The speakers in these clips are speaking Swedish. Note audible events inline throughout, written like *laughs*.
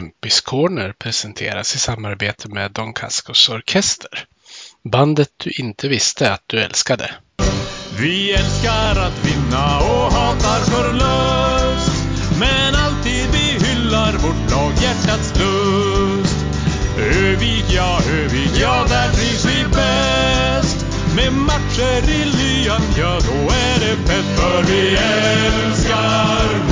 Kempis Corner presenteras i samarbete med Don Cascos Orkester. Bandet du inte visste att du älskade. Vi älskar att vinna och hatar förlust Men alltid vi hyllar vårt lag hjärtats lust Övik, ja, Övik, ja, där trivs vi bäst Med matcher i lyan, ja, då är det fett För vi älskar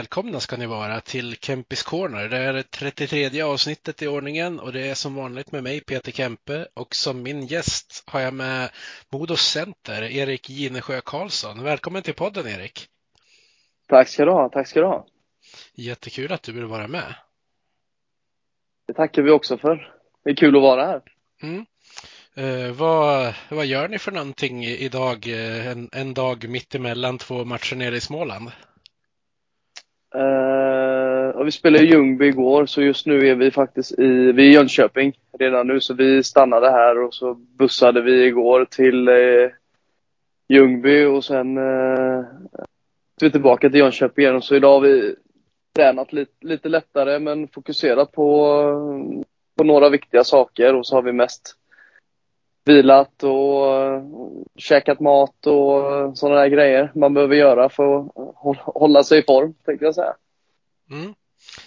välkomna ska ni vara till Kempis Corner. Det är det 33 avsnittet i ordningen och det är som vanligt med mig Peter Kempe och som min gäst har jag med Modos center Erik Ginesjö Karlsson. Välkommen till podden Erik! Tack ska du ha, tack ska du ha. Jättekul att du vill vara med. Det tackar vi också för. Det är kul att vara här. Mm. Eh, vad, vad gör ni för någonting idag, eh, en, en dag mitt emellan två matcher nere i Småland? Uh, och vi spelade i Ljungby igår, så just nu är vi faktiskt i, vi är i Jönköping redan nu, så vi stannade här och så bussade vi igår till uh, Ljungby och sen uh, vi tillbaka till Jönköping igen. Och så idag har vi tränat lite, lite lättare men fokuserat på, på några viktiga saker och så har vi mest vilat och uh, käkat mat och sådana där grejer man behöver göra för att hålla sig i form, tänkte jag säga. Mm.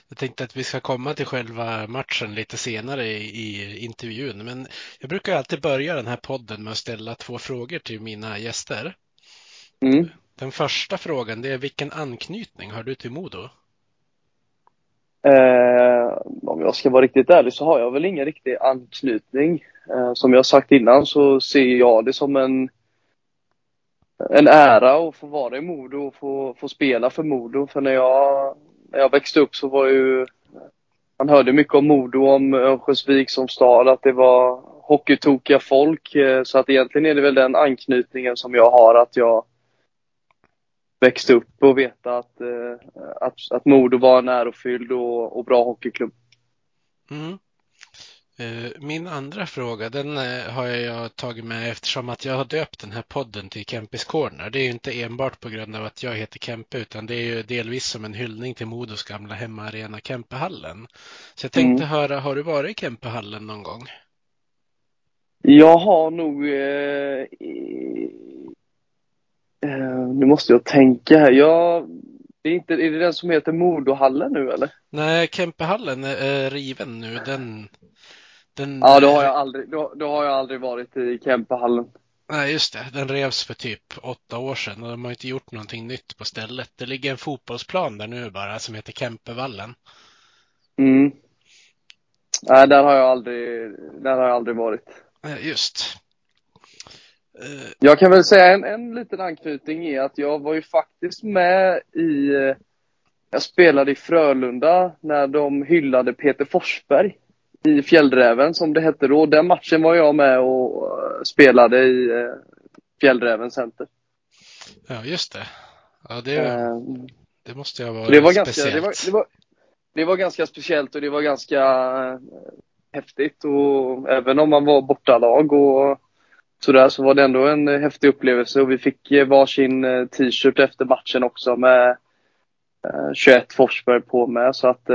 Jag tänkte att vi ska komma till själva matchen lite senare i, i, intervjun, men jag brukar alltid börja den här podden med att ställa två frågor till mina gäster. Mm. Den första frågan det är vilken anknytning har du till Modo? Eh, om jag ska vara riktigt ärlig så har jag väl ingen riktig anknytning. Eh, som jag sagt innan så ser jag det som en, en ära att få vara i Modo och få, få spela för Modo. För när jag, när jag växte upp så var ju man hörde mycket om Modo, om Örnsköldsvik som stad, att det var hockeytokiga folk. Eh, så att egentligen är det väl den anknytningen som jag har, att jag växte upp och veta att, eh, att, att Modo var en ärofylld och, och bra hockeyklubb. Mm. Eh, Min andra fråga, den eh, har jag tagit med eftersom att jag har döpt den här podden till Kempis Corner. Det är ju inte enbart på grund av att jag heter Kempe utan det är ju delvis som en hyllning till Modos gamla hemmaarena Kempehallen. Så jag tänkte Mm. höra, har du varit i Kempehallen någon gång? Jag har nog... Eh, eh, nu måste jag tänka här. Jag, det är, inte, är det den som heter Modohallen nu eller? Nej, Kempehallen är riven nu. Den, den, Ja, då har jag aldrig, då, då har jag aldrig varit i Kempehallen. Nej, just det. Den revs för typ åtta år sedan och de har inte gjort någonting nytt på stället. Det ligger en fotbollsplan där nu bara som heter Kempevallen. Mm. Nej, där har jag aldrig, där har jag aldrig varit. Eh, Just. Eh, Jag kan väl säga en, en liten anknytning är att jag var ju faktiskt med i, eh, jag spelade i Frölunda när de hyllade Peter Forsberg i Fjällräven som det hette då. Den matchen var jag med och eh, spelade i Fjällräven Center. Ja, just det. Ja, det, Eh, det måste så varit det var ganska, speciellt. det var, det var, det var ganska speciellt och det var ganska häftigt och även om man var bortalag och sådär så var det ändå en eh, häftig upplevelse och vi fick eh, varsin eh, t-shirt efter matchen också med 21 Forsberg på med så att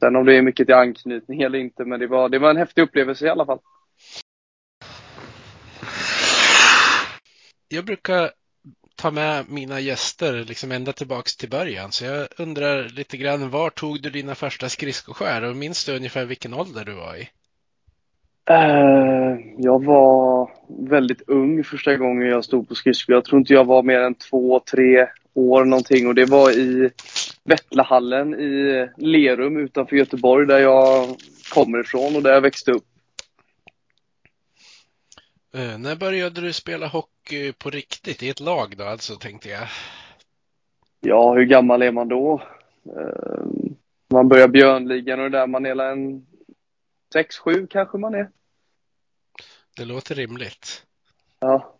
sen om det är mycket till anknytning eller inte men det var, det var en häftig upplevelse i alla fall. Jag brukar ta med mina gäster liksom ända tillbaks till början. Så jag undrar lite grann, var tog du dina första skridskoskär och minns du ungefär vilken ålder du var i? Eh, jag var väldigt ung första gången jag stod på skridskor. Jag tror inte jag var mer än två, tre år någonting och det var i Vettlahallen i Lerum utanför Göteborg där jag kommer ifrån och där jag växte upp. Eh, när började du spela hockey på riktigt i ett lag då alltså tänkte jag? Ja, hur gammal är man då? Eh, man börjar Björnligan och det där, man är en 6-7 kanske man är. Det låter rimligt. Ja.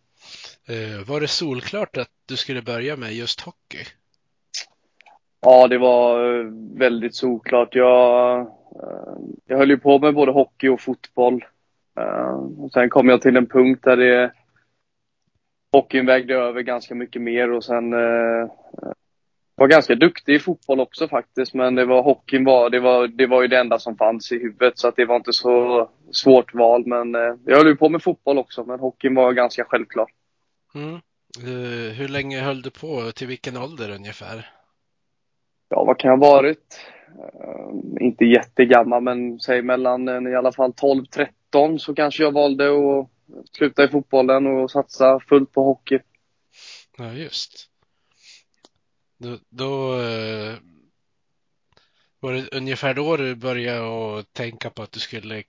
Eh, var det solklart att du skulle börja med just hockey? Ja, det var eh, väldigt solklart. Jag, eh, jag höll ju på med både hockey och fotboll. Och sen kom jag till en punkt där det hockeyn vägde över ganska mycket mer och sen var ganska duktig i fotboll också faktiskt, men det var hockeyn var, det var, det var ju det enda som fanns i huvudet så att det var inte så svårt val. Men eh, jag höll ju på med fotboll också, men hockeyn var ganska självklar. Mm. Uh, hur länge höll du på? Till vilken ålder ungefär? Ja, vad kan jag ha varit? Uh, inte jättegammal, men säg mellan uh, i alla fall 12-13 så kanske jag valde att sluta i fotbollen och satsa fullt på hockey. Ja, just. Då, då eh, var det ungefär då du började tänka på att du skulle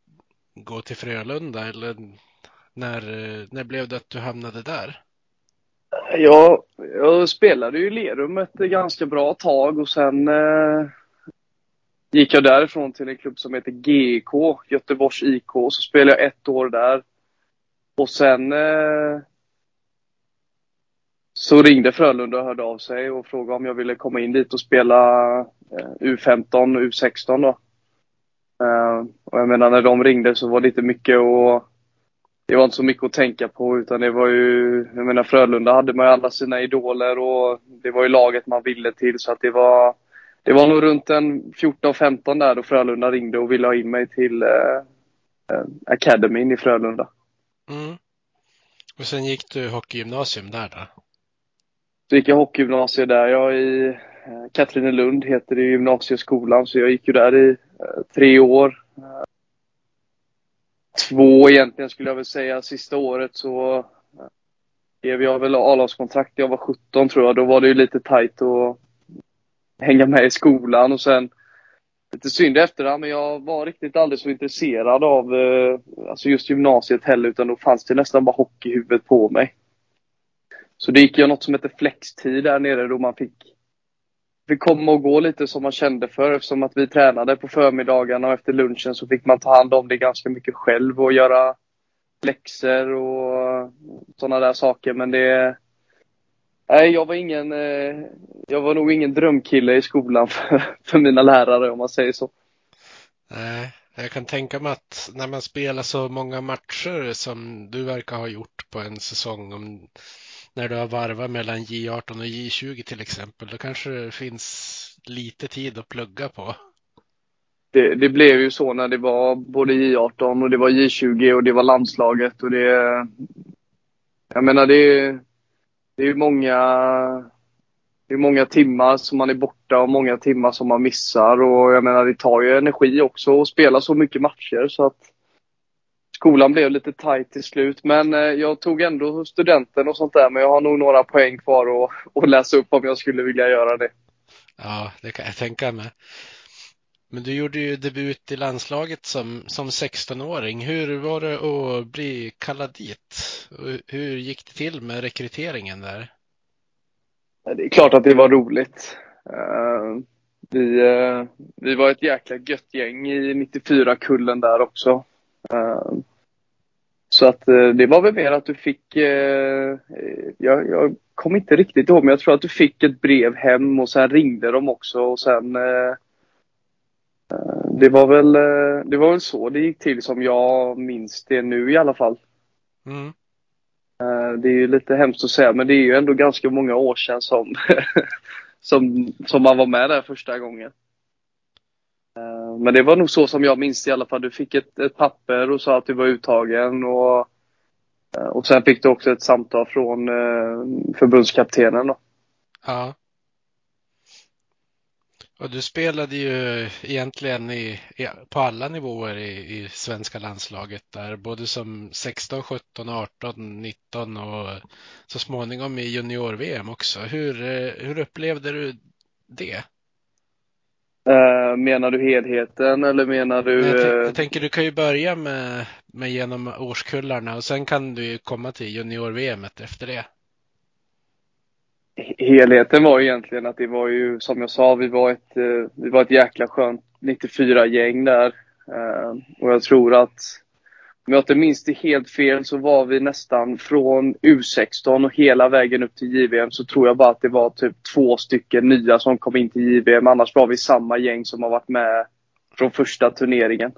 gå till Frölunda eller när, när blev det att du hamnade där? Ja, jag spelade ju i Lerum ett ganska bra tag och sen eh, gick jag därifrån till en klubb som heter GIK, Göteborgs IK. Så spelade jag ett år där. Och sen eh, så ringde Frölunda och hörde av sig och frågade om jag ville komma in dit och spela U15 och U16 då. Eh, och jag menar när de ringde så var det inte mycket och det var inte så mycket att tänka på utan det var ju, jag menar Frölunda hade man ju alla sina idoler och det var ju laget man ville till så att det var, det var nog runt en 14-15 där då Frölunda ringde och ville ha in mig till eh, eh Academyn i Frölunda. Mm. Och sen gick du hockeygymnasium där då? Så gick jag hockeygymnasiet där. Jag i eh, Katrinelund heter det gymnasieskolan, så jag gick ju där i eh, tre år. Eh, två egentligen skulle jag väl säga. Sista året så skrev jag väl A-lagskontrakt jag var 17 tror jag. Då var det ju lite tajt att hänga med i skolan och sen lite synd efterhand, men jag var riktigt aldrig så intresserad av alltså just gymnasiet heller, utan då fanns det nästan bara hockey i huvudet på mig. Så det gick ju något som heter flextid där nere då man fick, fick komma och gå lite som man kände för eftersom att vi tränade på förmiddagarna och efter lunchen så fick man ta hand om det ganska mycket själv och göra läxor och sådana där saker. Men det... Nej, jag var ingen... Eh, jag var nog ingen drömkille i skolan *laughs* för, för mina lärare om man säger så. Nej, jag kan tänka mig att när man spelar så många matcher som du verkar ha gjort på en säsong, om när du har varvat mellan J18 och J20 till exempel, då kanske det finns lite tid att plugga på. Det, det, blev ju så när det var både J18 och det var J20 och det var landslaget och det... Jag menar det, det är många... Det är många timmar som man är borta och många timmar som man missar och jag menar det tar ju energi också att spela så mycket matcher så att skolan blev lite tajt till slut. Men eh, jag tog ändå studenten och sånt där. Men jag har nog några poäng kvar att, att läsa upp om jag skulle vilja göra det. Ja, det kan jag tänka mig. Men du gjorde ju debut i landslaget som, som 16-åring. Hur var det att bli kallad dit? Hur gick det till med rekryteringen där? Det är klart att det var roligt. Uh, vi, uh, vi var ett jäkla gött gäng i 94-kullen där också. Så att eh, det var väl mer att du fick, eh, jag, jag kommer inte riktigt ihåg, men jag tror att du fick ett brev hem och sen ringde de också och sen eh, det var väl, det var väl så det gick till som jag minns det nu i alla fall. Mm. Det är ju lite hemskt att säga, men det är ju ändå ganska många år sedan som, *laughs* som, som man var med där första gången. Men det var nog så som jag minns i alla fall. Du fick ett, ett papper och sa att du var uttagen och, eh, och sen fick du också ett samtal från eh, förbundskaptenen. Då. Ja. Och du spelade ju egentligen i, i, på alla nivåer i, i svenska landslaget där, både som 16, 17, 18, 19 och så småningom i junior-VM också. Hur, eh, hur upplevde du det? Eh, menar du helheten eller menar du? Jag, eh, jag tänker du kan ju börja med, med genom årskullarna och sen kan du ju komma till junior-VM efter det. helheten var egentligen att det var ju som jag sa, vi var ett, eh, vi var ett jäkla skönt 94-gäng där. Eh, och jag tror att om jag inte minns det helt fel så var vi nästan från U16 och hela vägen upp till JVM så tror jag bara att det var typ två stycken nya som kom in till JVM. Annars var vi samma gäng som har varit med från första turneringen.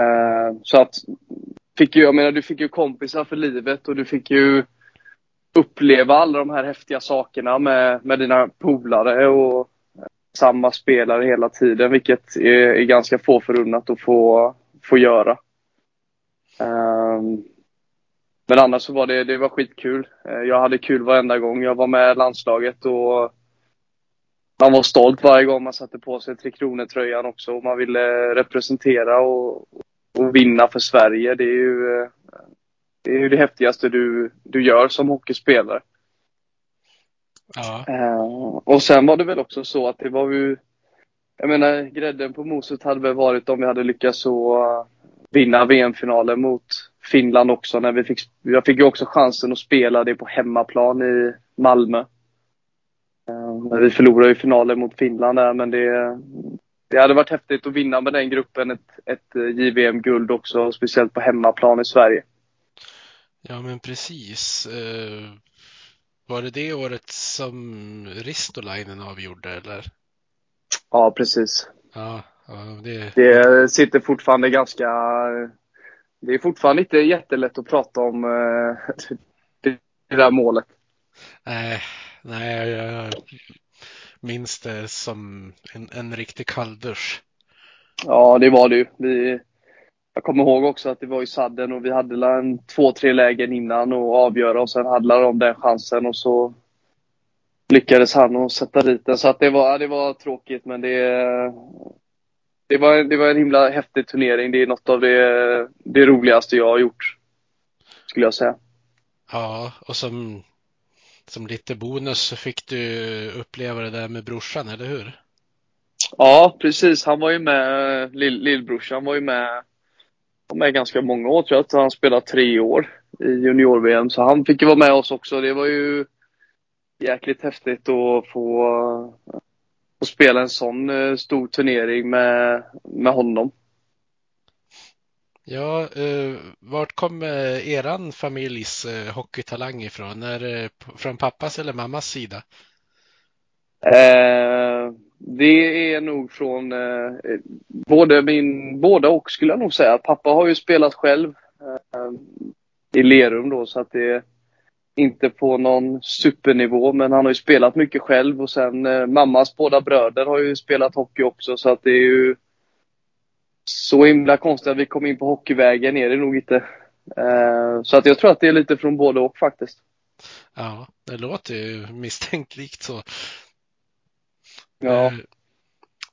Uh, så att, fick ju, jag menar du fick ju kompisar för livet och du fick ju uppleva alla de här häftiga sakerna med, med dina polare och samma spelare hela tiden, vilket är, är ganska få förunnat att få, få göra. Um, men annars så var det, det var skitkul. Eh, jag hade kul varenda gång jag var med i landslaget och man var stolt varje gång man satte på sig Tre Kronor-tröjan också och man ville representera och, och vinna för Sverige. Det är ju eh, det, är ju det häftigaste du, du gör som hockeyspelare. Ja. Uh, och sen var det väl också så att det var ju Jag menar grädden på moset hade väl varit om vi hade lyckats så vinna VM-finalen mot Finland också när vi fick Jag fick ju också chansen att spela det på hemmaplan i Malmö. Uh, vi förlorade ju finalen mot Finland där men det det hade varit häftigt att vinna med den gruppen ett, ett JVM-guld också, speciellt på hemmaplan i Sverige. Ja, men precis. Eh, var det det året som Ristolainen avgjorde eller? Ja, precis. Ja, ja det... Det sitter fortfarande ganska... Det är fortfarande inte jättelätt att prata om eh, det, där målet. Nej, nej, jag minns det som en, en riktig kalldusch. Ja, det var det ju. Vi, jag kommer ihåg också att det var i sadden och vi hade en två, tre lägen innan och avgöra och sen det om den chansen och så lyckades han att sätta dit den. Så att det var, det var tråkigt men det, det, var, det var en himla häftig turnering. Det är något av det, det roligaste jag har gjort. Skulle jag säga. Ja, och som, som lite bonus så fick du uppleva det där med brorsan, eller hur? Ja, precis. Han var ju med, lill, lillbrorsan var ju med med ganska många år tror jag. Han spelade tre år i junior-VM. Så han fick ju vara med oss också. Det var ju jäkligt häftigt att få spela en sån eh, stor turnering med, med honom. Ja, eh, vart kommer eran familjs eh, hockeytalang ifrån? Är från pappas eller mammas sida? Eh, det är nog från eh, både min, båda och skulle jag nog säga. Pappa har ju spelat själv eh, i Lerum då så att det är inte på någon supernivå men han har ju spelat mycket själv och sen eh, mammas båda bröder har ju spelat hockey också så att det är ju så himla konstigt att vi kom in på hockeyvägen är det nog inte. Eh, så att jag tror att det är lite från både och faktiskt. Ja, det låter ju misstänkt likt så. Ja.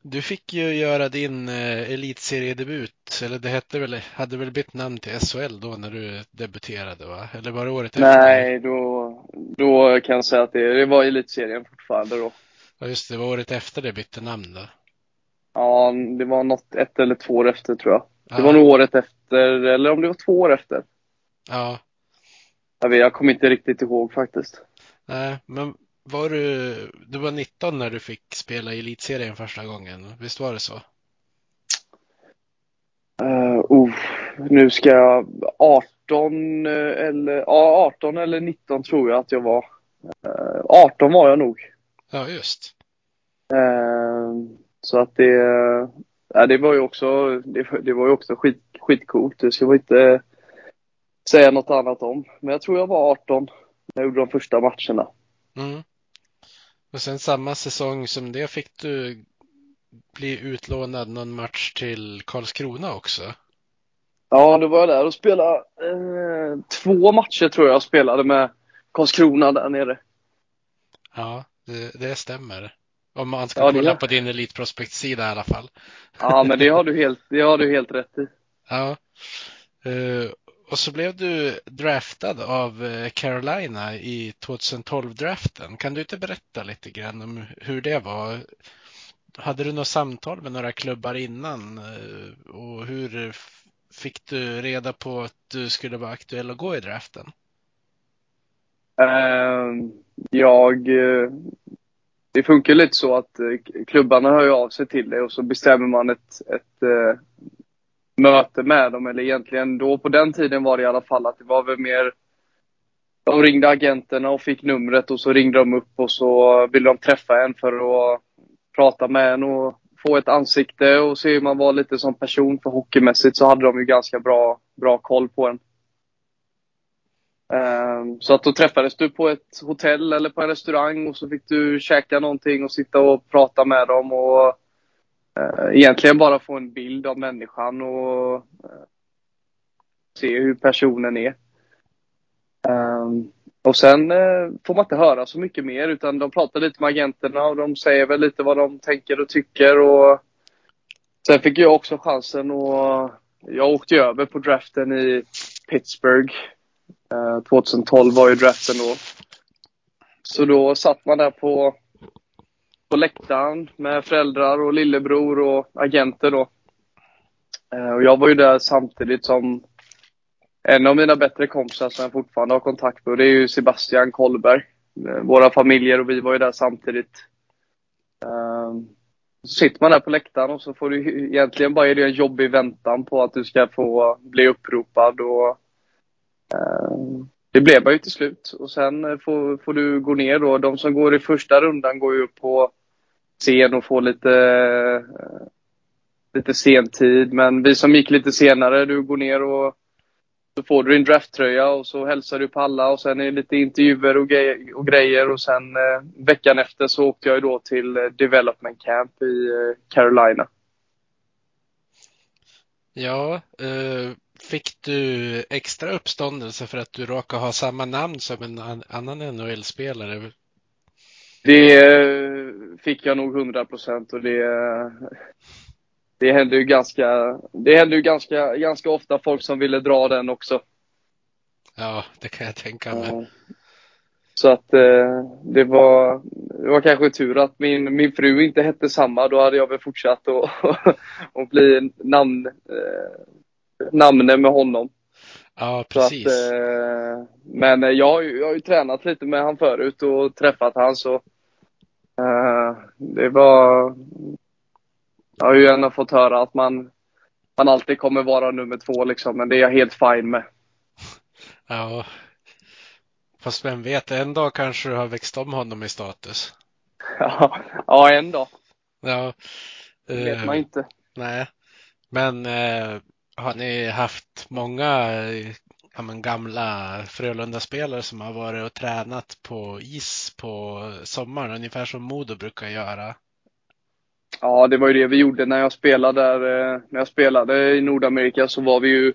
Du fick ju göra din eh, elitseriedebut, eller det hette väl, hade väl bytt namn till SHL då när du debuterade va? Eller var det året efter? Nej, då, då kan jag säga att det, det var elitserien fortfarande då. Ja just det, det var året efter det bytte namn då. Ja, det var något ett eller två år efter tror jag. Ja. Det var nog året efter, eller om det var två år efter. Ja, Jag, vet, jag kommer inte riktigt ihåg faktiskt. nej, men var du, du var 19 när du fick spela i elitserien första gången, visst var det så? Uh, uh, nu ska jag, 18 eh, eller, ja 18 eller 19 tror jag att jag var. Uh, 18 var jag nog. Ja, just. Så att det, ja, det var ju också, det, det var ju också skit, skitcoolt. Det ska man inte säga något annat om. Men jag tror jag var 18 när jag gjorde de första matcherna. Mm. Och sen samma säsong som det fick du bli utlånad någon match till Karlskrona också. Ja, då var jag där och spelade eh, två matcher tror jag spelade med Karlskrona där nere. Ja, det, det stämmer. Om man ska Ja, kolla på din Elitprospekt-sida i alla fall. Ja, men det har du helt, det har du helt rätt i. *laughs* Ja. Eh, och så blev du draftad av eh, Carolina i 2012-draften. Kan du inte berätta lite grann om hur det var? hade du något samtal med några klubbar innan? Eh, och hur fick du reda på att du skulle vara aktuell att gå i draften? Ehm, jag... Eh, det funkar lite så att klubbarna hör av sig till dig och så bestämmer man ett, ett möte med dem. Eller egentligen då på den tiden var det i alla fall att det var väl mer de ringde agenterna och fick numret och så ringde de upp och så ville de träffa en för att prata med en och få ett ansikte och se hur man var lite som person. För hockeymässigt så hade de ju ganska bra, bra koll på en. Ehm, så att då träffades du på ett hotell eller på en restaurang och så fick du käka någonting och sitta och prata med dem och Eh, egentligen bara få en bild av människan och eh, se hur personen är. Ehm, och sen eh, får man inte höra så mycket mer utan de pratar lite med agenterna och de säger väl lite vad de tänker och tycker. Och sen fick jag också chansen och jag åkte över på draften i Pittsburgh. 2012 var ju draften då. Så då satt man där på, på läktaren med föräldrar och lillebror och agenter då. Eh, och jag var ju där samtidigt som en av mina bättre kompisar som jag fortfarande har kontakt med, det är ju Sebastian Kollberg. Eh, våra familjer och vi var ju där samtidigt. Eh, så sitter man där på läktaren och så får du egentligen bara är en jobbig väntan på att du ska få bli uppropad och det blev man ju till slut. Och sen får, får du gå ner då. De som går i första rundan går ju upp på sen och få lite, eh, lite sentid. Men vi som gick lite senare, du går ner och så får du din drafttröja och så hälsar du på alla och sen är det lite intervjuer och, grej och grejer och sen eh, veckan efter så åkte jag då till eh, Development Camp i eh, Carolina. Ja, eh, fick du extra uppståndelse för att du råkar ha samma namn som en annan NHL-spelare? Det eh, fick jag nog 100 procent och det det hände ju ganska, det hände ju ganska, ganska ofta folk som ville dra den också. Ja, det kan jag tänka mig. Så att eh, det var, det var kanske tur att min, min fru inte hette samma. Då hade jag väl fortsatt att *laughs* bli namn, eh, namne med honom. Ja, precis. Att, eh, men jag, jag har ju tränat lite med han förut och träffat han så eh, det var jag har ju gärna fått höra att man, man alltid kommer vara nummer två liksom, men det är jag helt fine med. *laughs* Ja. Fast vem vet, en dag kanske du har växt om honom i status. *laughs* Ja, ja en dag. Ja. Det vet man inte. Nej. Men eh, har ni haft många eh, ja, men, gamla Frölunda-spelare som har varit och tränat på is på sommaren, ungefär som Modo brukar göra? Ja, det var ju det vi gjorde när jag spelade där. Eh, när jag spelade i Nordamerika så var vi ju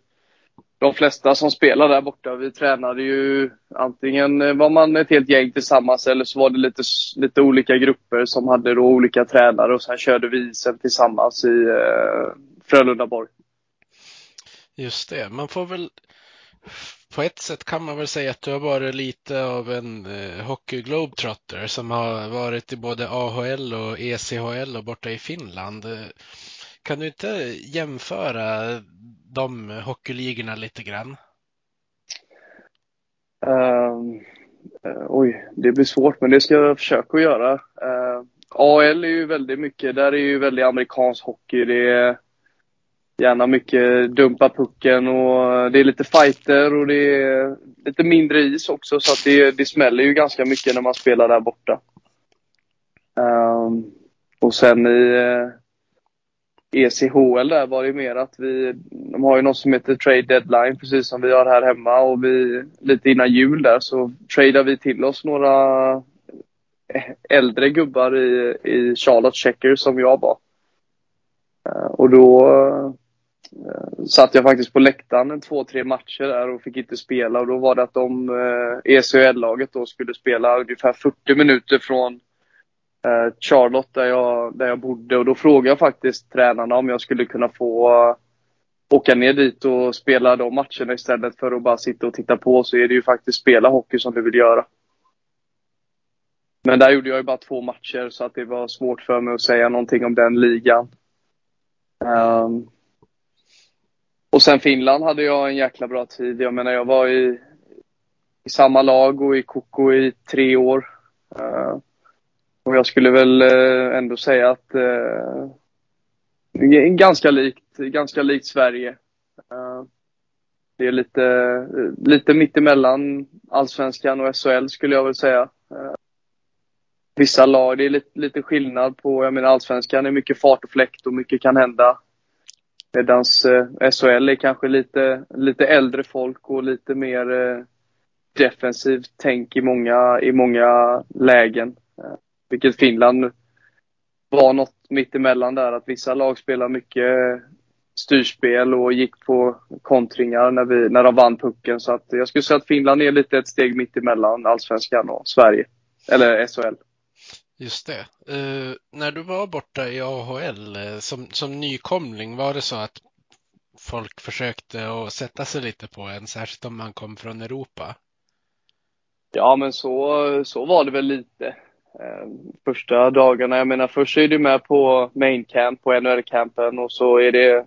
de flesta som spelade där borta. Vi tränade ju antingen eh, var man ett helt gäng tillsammans eller så var det lite, lite olika grupper som hade då olika tränare och sen körde vi isen tillsammans i eh, Frölundaborg. Just det, man får väl på ett sätt kan man väl säga att du har varit lite av en eh, hockey globetrotter som har varit i både AHL och ECHL och borta i Finland. Kan du inte jämföra de hockeyligorna lite grann? Uh, uh, oj, det blir svårt, men det ska jag försöka att göra. Ehm, uh, AHL är ju väldigt mycket, där är ju väldigt amerikansk hockey. Det är gärna mycket dumpa pucken och det är lite fighter och det är lite mindre is också så att det, det smäller ju ganska mycket när man spelar där borta. Um, och sen i eh, ECHL där var det mer att vi, de har ju något som heter trade deadline precis som vi har här hemma och vi, lite innan jul där så tradar vi till oss några eh, äldre gubbar i, i Charlotte Checker som jag var. Ehm, och då Eh, satt jag faktiskt på läktaren en två, tre matcher där och fick inte spela och då var det att de, eh, ECHL-laget då skulle spela ungefär 40 minuter från eh, Charlotte där jag, där jag bodde och då frågade jag faktiskt tränarna om jag skulle kunna få eh, åka ner dit och spela de matcherna istället för att bara sitta och titta på så är det ju faktiskt spela hockey som du vill göra. Men där gjorde jag ju bara två matcher så att det var svårt för mig att säga någonting om den ligan. Um, och sen Finland hade jag en jäkla bra tid. Jag menar jag var i, i samma lag och i Koko i tre år. Uh, och jag skulle väl uh, ändå säga att uh, ganska likt, ganska likt Sverige. Uh, det är lite, lite mittemellan allsvenskan och SHL skulle jag väl säga. Vissa lag, det är lite, lite skillnad på, jag menar allsvenskan är mycket fart och fläkt och mycket kan hända. Medan eh, SHL är kanske lite, lite äldre folk och lite mer eh, defensivt tänk i många, i många lägen. Eh, vilket Finland var något mittemellan där, att vissa lag spelar mycket eh, styrspel och gick på kontringar när, vi, när de vann pucken. Så att jag skulle säga att Finland är lite ett steg mittemellan allsvenskan och Sverige. Eller SHL. Just det. Uh, när du var borta i AHL eh, som, som nykomling, var det så att folk försökte att sätta sig lite på en, särskilt om man kom från Europa? Ja, men så, så var det väl lite. Uh, första dagarna, jag menar först är du med på main camp, på NHL-campen och så är det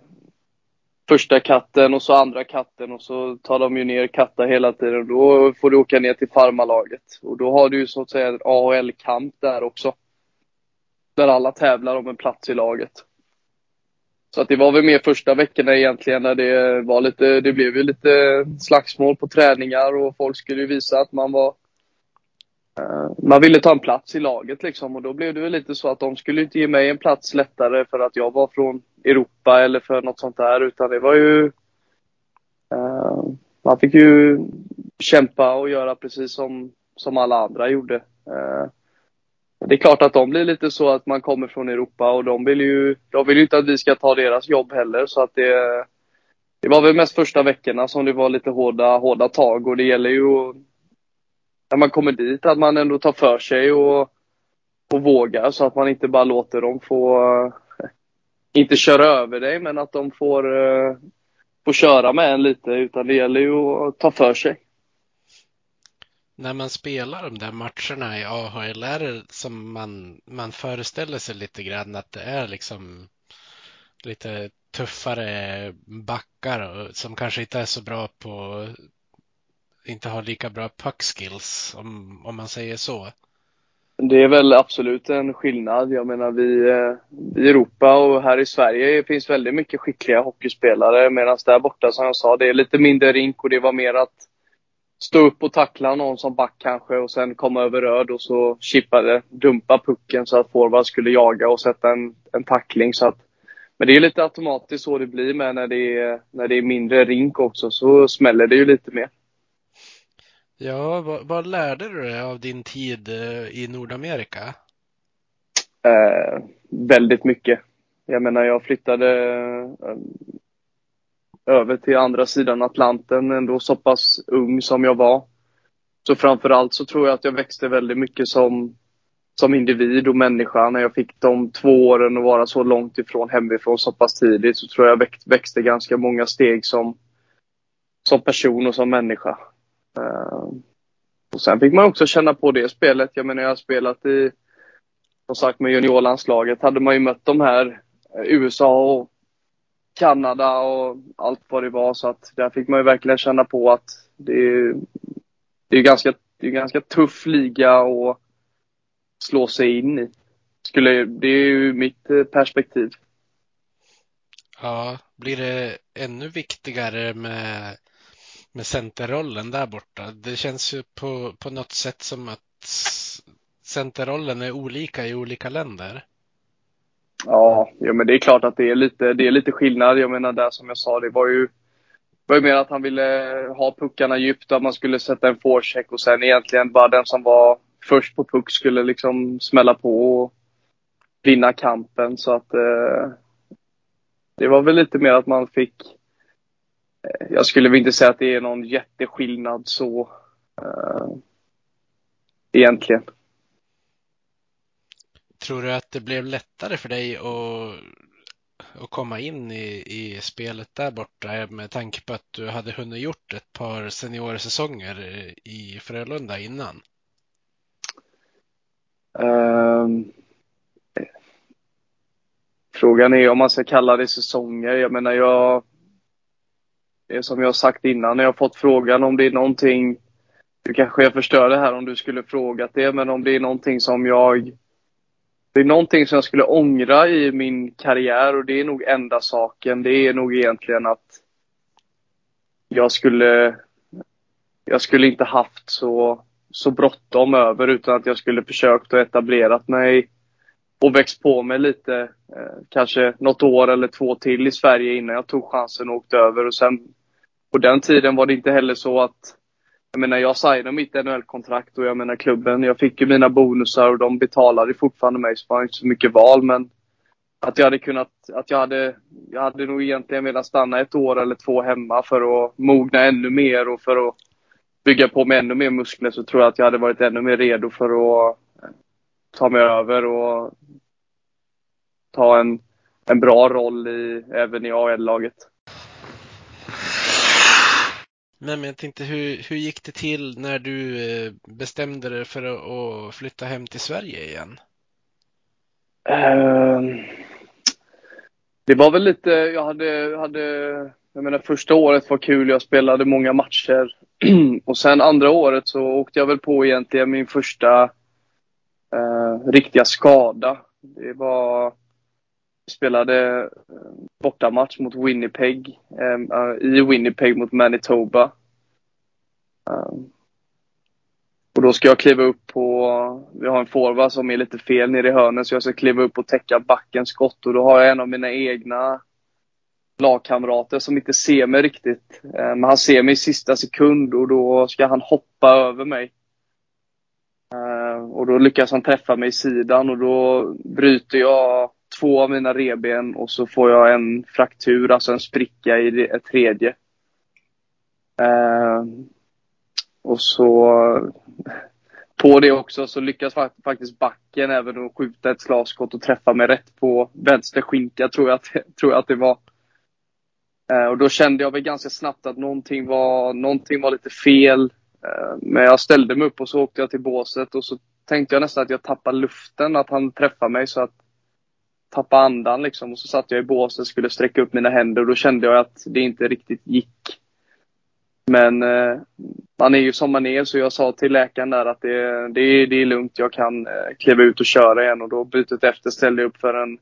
första katten och så andra katten och så tar de ju ner katta hela tiden. Då får du åka ner till farmarlaget. Och då har du ju så att säga en AHL-kamp där också. Där alla tävlar om en plats i laget. Så att det var väl mer första veckorna egentligen när det var lite, det blev ju lite slagsmål på träningar och folk skulle ju visa att man var Eh, man ville ta en plats i laget liksom och då blev det väl lite så att de skulle inte ge mig en plats lättare för att jag var från Europa eller för något sånt där utan det var ju uh, man fick ju kämpa och göra precis som, som alla andra gjorde. Uh, det är klart att de blir lite så att man kommer från Europa och de vill ju, de vill ju inte att vi ska ta deras jobb heller så att det det var väl mest första veckorna som det var lite hårda, hårda tag och det gäller ju att när man kommer dit att man ändå tar för sig och, och vågar så att man inte bara låter dem få, eh, inte köra över dig, men att de får, eh, får köra med en lite, utan det gäller ju att ta för sig. När man spelar de där matcherna i AHL, är det som man, man föreställer sig lite grann att det är liksom lite tuffare backar som kanske inte är så bra på inte har lika bra puck skills om, om man säger så. Det är väl absolut en skillnad. Jag menar vi eh, i Europa och här i Sverige finns väldigt mycket skickliga hockeyspelare medan där borta som jag sa, det är lite mindre rink och det var mer att stå upp och tackla någon som back kanske och sen komma över röd och så chippa det, dumpa pucken så att forward skulle jaga och sätta en, en tackling. Så att, men det är lite automatiskt så det blir med när det är, när det är mindre rink också, så smäller det ju lite mer. Ja, vad, vad, lärde du dig av din tid eh, i Nordamerika? Eh, väldigt mycket. Jag menar, jag flyttade eh, över till andra sidan Atlanten ändå så pass ung som jag var. Så framför allt så tror jag att jag växte väldigt mycket som, som individ och människa. När jag fick de två åren att vara så långt ifrån hemifrån så pass tidigt så tror jag växte ganska många steg som, som person och som människa. Uh, och sen fick man också känna på det spelet. Jag menar, jag har spelat i, som sagt med juniorlandslaget, hade man ju mött de här eh, USA och Kanada och allt vad det var. Så att där fick man ju verkligen känna på att det är, det är ganska, det är ganska tuff liga att slå sig in i. Skulle, det är ju mitt eh, perspektiv. Ja, blir det ännu viktigare med med centerrollen där borta. Det känns ju på, på något sätt som att centerrollen är olika i olika länder. Ja, ja men det är klart att det är lite, det är lite skillnad. Jag menar där som jag sa, det var ju, var ju mer att han ville ha puckarna djupt, att man skulle sätta en forecheck och sen egentligen bara den som var först på puck skulle liksom smälla på och vinna kampen. Så att eh, det var väl lite mer att man fick jag skulle väl inte säga att det är någon jätteskillnad så uh, egentligen. Tror du att det blev lättare för dig att, att komma in i, i spelet där borta med tanke på att du hade hunnit gjort ett par seniorsäsonger i Frölunda innan? Ehm, frågan är om man ska kalla det säsonger. Jag menar, jag... Det som jag har sagt innan, när jag har fått frågan om det är någonting... Du kanske jag förstör det här om du skulle frågat det, men om det är någonting som jag... Det är någonting som jag skulle ångra i min karriär och det är nog enda saken. Det är nog egentligen att jag skulle... Jag skulle inte haft så så bråttom över utan att jag skulle försökt och etablerat mig och växt på mig lite. Eh, kanske något år eller två till i Sverige innan jag tog chansen och åkte över. Och sen på den tiden var det inte heller så att jag menar, jag signade mitt NHL-kontrakt och jag menar klubben, jag fick ju mina bonusar och de betalade fortfarande mig så det var inte så mycket val men att jag hade kunnat, att jag hade, jag hade nog egentligen velat stanna ett år eller två hemma för att mogna ännu mer och för att bygga på med ännu mer muskler så tror jag att jag hade varit ännu mer redo för att eh, ta mig över och ta en, en bra roll i, även i AL-laget. Nej Men jag tänkte, hur, hur gick det till när du eh, bestämde dig för att flytta hem till Sverige igen? Uh, det var väl lite, jag hade, hade, jag menar första året var kul, jag spelade många matcher. *clears throat* och sen andra året så åkte jag väl på egentligen min första uh, riktiga skada. Det var, spelade eh, bortamatch mot Winnipeg, ehm, eh, i Winnipeg mot Manitoba. Ehm, och då ska jag kliva upp på, vi har en forward som är lite fel nere i hörnet så jag ska kliva upp och täcka backens skott och då har jag en av mina egna lagkamrater som inte ser mig riktigt. Ehm, men han ser mig i sista sekund och då ska han hoppa över mig. Och då lyckas han träffa mig i sidan och då bryter jag två av mina reben och så får jag en fraktur, alltså en spricka i ett tredje. Eh, och så på det också så lyckas faktiskt backen även att skjuta ett slagskott och träffa mig rätt på vänster skinka tror jag att, tror jag att det var. Eh, och då kände jag väl ganska snabbt att någonting var, någonting var lite fel. Eh, men jag ställde mig upp och så åkte jag till båset och så tänkte jag nästan att jag tappade luften, att han träffade mig så att tappa andan liksom. Och så satt jag i båset och skulle sträcka upp mina händer och då kände jag att det inte riktigt gick. Men eh, man är ju som man är så jag sa till läkaren där att det, det, det är lugnt, jag kan eh, kliva ut och köra igen och då bytet efter ställde jag upp för en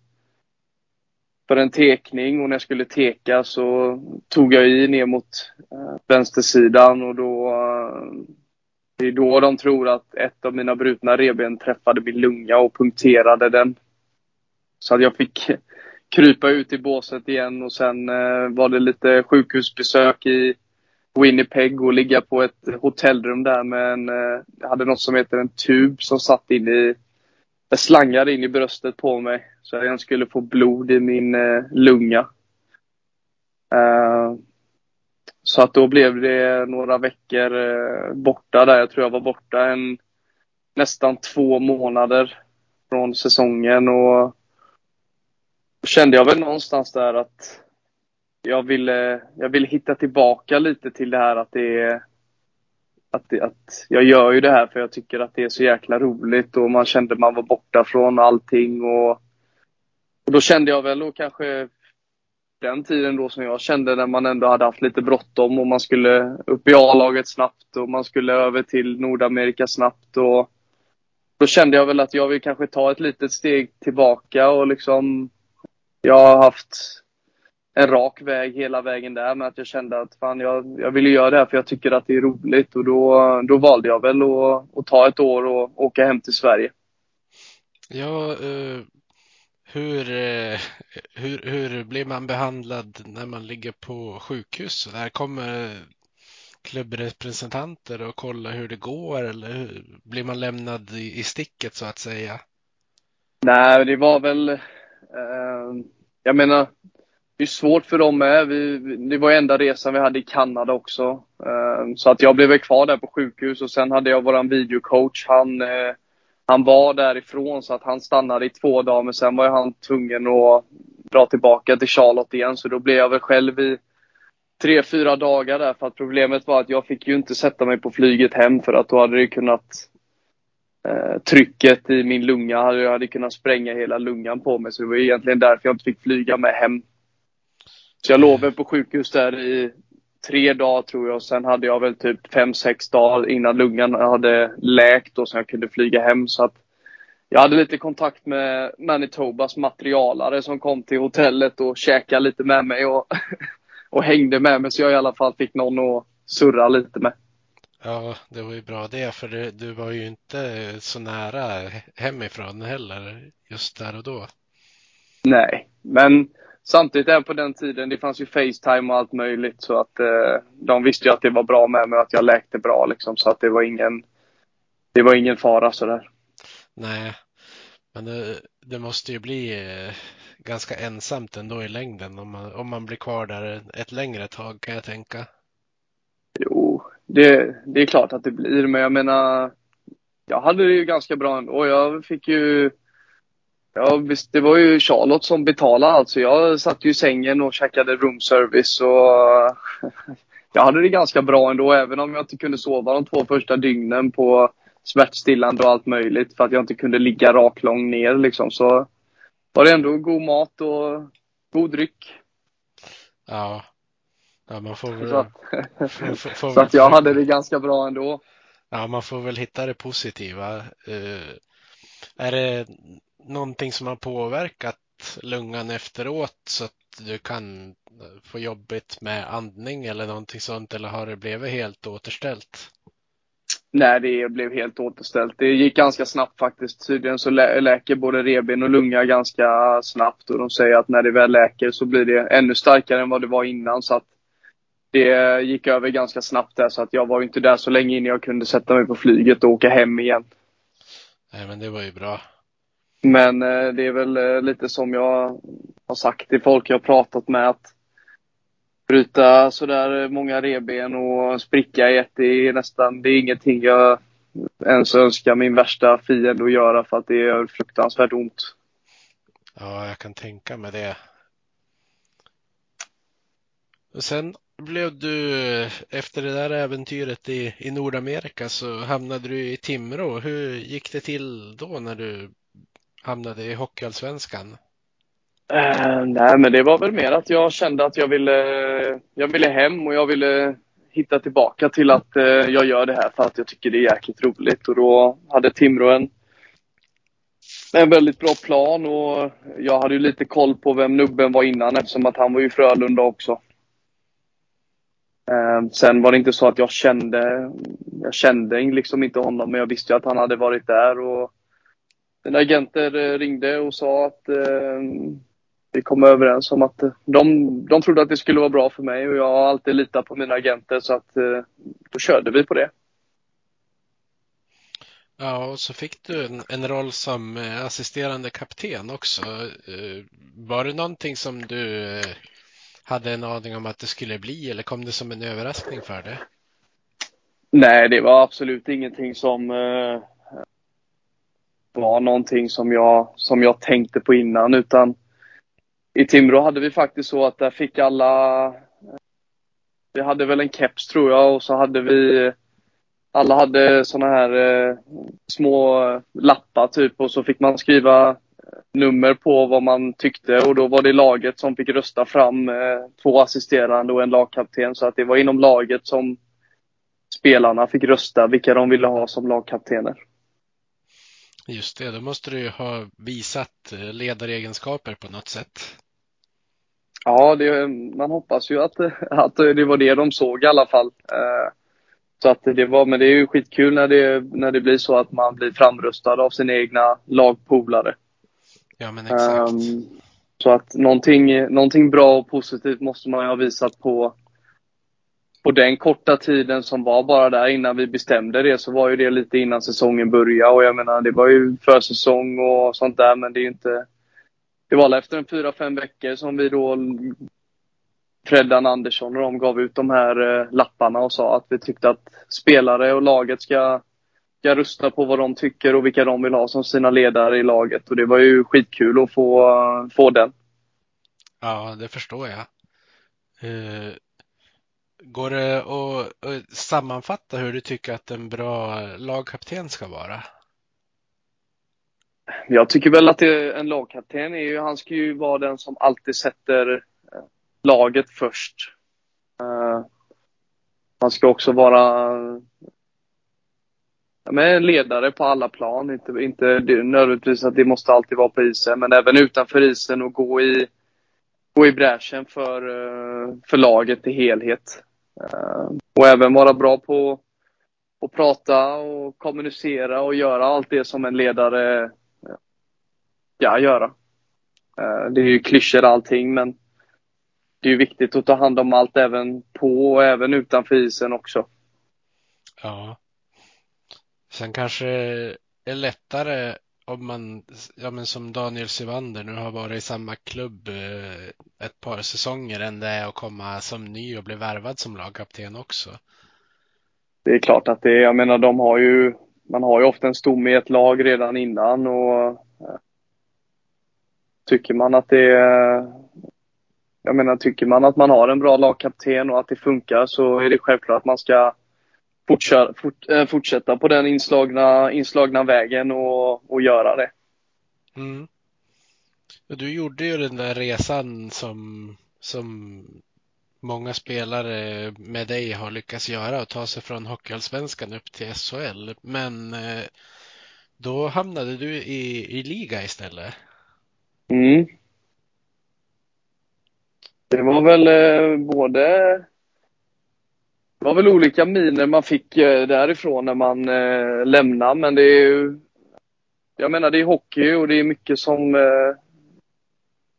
för en tekning och när jag skulle teka så tog jag i ner mot eh, vänstersidan och då eh, det är då de tror att ett av mina brutna reben träffade min lunga och punkterade den. Så att jag fick *laughs* krypa ut i båset igen och sen eh, var det lite sjukhusbesök i Winnipeg och ligga på ett hotellrum där med en, eh, jag hade något som heter en tub som satt in i, slangar slangade in i bröstet på mig så att jag skulle få blod i min eh, lunga. Uh, så att då blev det några veckor eh, borta där. Jag tror jag var borta en nästan två månader från säsongen och kände jag väl någonstans där att jag ville, jag ville hitta tillbaka lite till det här att det är att, det, att jag gör ju det här för jag tycker att det är så jäkla roligt och man kände man var borta från allting och, och då kände jag väl och kanske den tiden då som jag kände när man ändå hade haft lite bråttom och man skulle upp i A-laget snabbt och man skulle över till Nordamerika snabbt och då kände jag väl att jag vill kanske ta ett litet steg tillbaka och liksom jag har haft en rak väg hela vägen där. Men att jag kände att fan, jag, jag ville göra det här för jag tycker att det är roligt. Och då, då valde jag väl att, att ta ett år och åka hem till Sverige. Ja, uh, hur, uh, hur, hur blir man behandlad när man ligger på sjukhus? Där kommer klubbrepresentanter och kollar hur det går eller hur, blir man lämnad i, i sticket så att säga? Nej, det var väl, Ehm, jag menar, det är svårt för dem med. Vi, det var enda resan vi hade i Kanada också. Ehm, så att jag blev kvar där på sjukhus och sen hade jag våran videocoach. Han, eh, han var därifrån så att han stannade i två dagar men sen var han tvungen att dra tillbaka till Charlotte igen. Så då blev jag väl själv i tre, fyra dagar där. För att problemet var att jag fick ju inte sätta mig på flyget hem för att då hade det kunnat eh, trycket i min lunga. hade Jag hade kunnat spränga hela lungan på mig så det var egentligen därför jag inte fick flyga med hem. Så jag låg väl på sjukhus där i tre dagar tror jag. Sen hade jag väl typ fem, sex dagar innan lungan hade läkt och sen jag kunde flyga hem. Så att jag hade lite kontakt med Manitobas materialare som kom till hotellet och käkade lite med mig och, *laughs* och hängde med mig så jag i alla fall fick någon att surra lite med. Ja, det var ju bra det, för du, du var ju inte så nära hemifrån heller just där och då. Nej, men samtidigt även på den tiden, det fanns ju Facetime och allt möjligt så att eh, de visste ju att det var bra med mig och att jag läkte bra liksom så att det var ingen, det var ingen fara sådär. Nej, men det, det måste ju bli eh, ganska ensamt ändå i längden om man, om man blir kvar där ett längre tag kan jag tänka. Det, det är klart att det blir, men jag menar, jag hade det ju ganska bra ändå. Jag fick ju Ja visst, det var ju Charlotte som betalade alltså. Jag satt ju i sängen och käkade roomservice. och *laughs* jag hade det ganska bra ändå även om jag inte kunde sova de två första dygnen på smärtstillande och allt möjligt för att jag inte kunde ligga raklång ner liksom. Så var det ändå god mat och god dryck. Ja, ja man får väl... Så att, får, får, *laughs* så att jag hade det ganska bra ändå. Ja, man får väl hitta det positiva. Uh, är det någonting som har påverkat lungan efteråt så att du kan få jobbigt med andning eller någonting sånt eller har det blivit helt återställt? Nej, det blev helt återställt. Det gick ganska snabbt faktiskt. Tydligen så lä läker både reben och lunga ganska snabbt och de säger att när det väl läker så blir det ännu starkare än vad det var innan. Så att det gick över ganska snabbt där så att jag var inte där så länge innan jag kunde sätta mig på flyget och åka hem igen. Nej, men det var ju bra. Men eh, det är väl eh, lite som jag har sagt till folk jag pratat med att bryta sådär många reben och spricka i ett, det är nästan, det är ingenting jag ens önskar min värsta fiende att göra för att det gör fruktansvärt ont. Ja, jag kan tänka mig det. Och sen blev du, efter det där äventyret i, i Nordamerika så hamnade du i Timrå. Hur gick det till då när du hamnade i Hockeyallsvenskan? Uh, nej, men det var väl mer att jag kände att jag ville, jag ville hem och jag ville hitta tillbaka till att uh, jag gör det här för att jag tycker det är jäkligt roligt. Och då hade Timrå en, en väldigt bra plan och jag hade ju lite koll på vem nubben var innan eftersom att han var ju Frölunda också. Ehm, sen var det inte så att jag kände, jag kände liksom inte honom men jag visste ju att han hade varit där och mina agenter eh, ringde och sa att ehm, vi kom överens om att eh, de, de trodde att det skulle vara bra för mig och jag har alltid litat på mina agenter så att eh, då körde vi på det. Ja, och så fick du en, en roll som eh, assisterande kapten också. Var det någonting som du hade en aning om att det skulle bli eller kom det som en överraskning för dig? Nej, det var absolut ingenting som eh, var någonting som jag, som jag tänkte på innan utan i Timrå hade vi faktiskt så att där fick alla eh, Vi hade väl en keps tror jag och så hade vi Alla hade såna här eh, små lappar typ och så fick man skriva nummer på vad man tyckte och då var det laget som fick rösta fram eh, två assisterande och en lagkapten så att det var inom laget som spelarna fick rösta vilka de ville ha som lagkaptener. Just det, då måste du ju ha visat eh, ledaregenskaper på något sätt. Ja, det, man hoppas ju att, att det var det de såg i alla fall. Eh, så att det var, men det är ju skitkul när det, när det blir så att man blir framröstad av sina egna lagpolare. Ja, men exakt. Um, så att någonting, någonting bra och positivt måste man ju ha visat på, på den korta tiden som var bara där innan vi bestämde det så var ju det lite innan säsongen började och jag menar det var ju försäsong och sånt där men det är ju inte det var efter en fyra, fem veckor som vi då Freddan Andersson och de gav ut de här eh, lapparna och sa att vi tyckte att spelare och laget ska, ska rösta på vad de tycker och vilka de vill ha som sina ledare i laget. Och det var ju skitkul att få, få den. Ja, det förstår jag. Uh, går det att sammanfatta hur du tycker att en bra lagkapten ska vara? Jag tycker väl att det, en lagkapten är ju, han ska ju vara den som alltid sätter eh, laget först. Uh, han ska också vara men ledare på alla plan. Inte, inte nödvändigtvis att det måste alltid vara på isen, men även utanför isen och gå i, gå i bräschen för, eh, för laget i helhet. Eh, och även vara bra på att prata och kommunicera och göra allt det som en ledare eh, ska göra. Det är ju klyschor allting, men det är viktigt att ta hand om allt även på och även utanför isen också. Ja. Sen kanske är lättare om man, ja men som Daniel Syvander nu har varit i samma klubb eh, ett par säsonger än det är att komma som ny och bli värvad som lagkapten också. Det är klart att det är, jag menar de har ju, man har ju ofta en stomme i ett lag redan innan och eh, tycker man att det är jag menar, tycker man att man har en bra lagkapten och att det funkar så är det självklart att man ska fortsätta, fort, äh, fortsätta på den inslagna, inslagna vägen och, och göra det. Mm. Du gjorde ju den där resan som, som många spelare med dig har lyckats göra och ta sig från Hockeyallsvenskan upp till SHL. Men eh, då hamnade du i, i liga istället. Mm. Det var väl eh, både... Det var väl olika miner man fick eh, därifrån när man eh, lämnade, men det är ju... Jag menar, det är hockey och det är mycket som... Eh,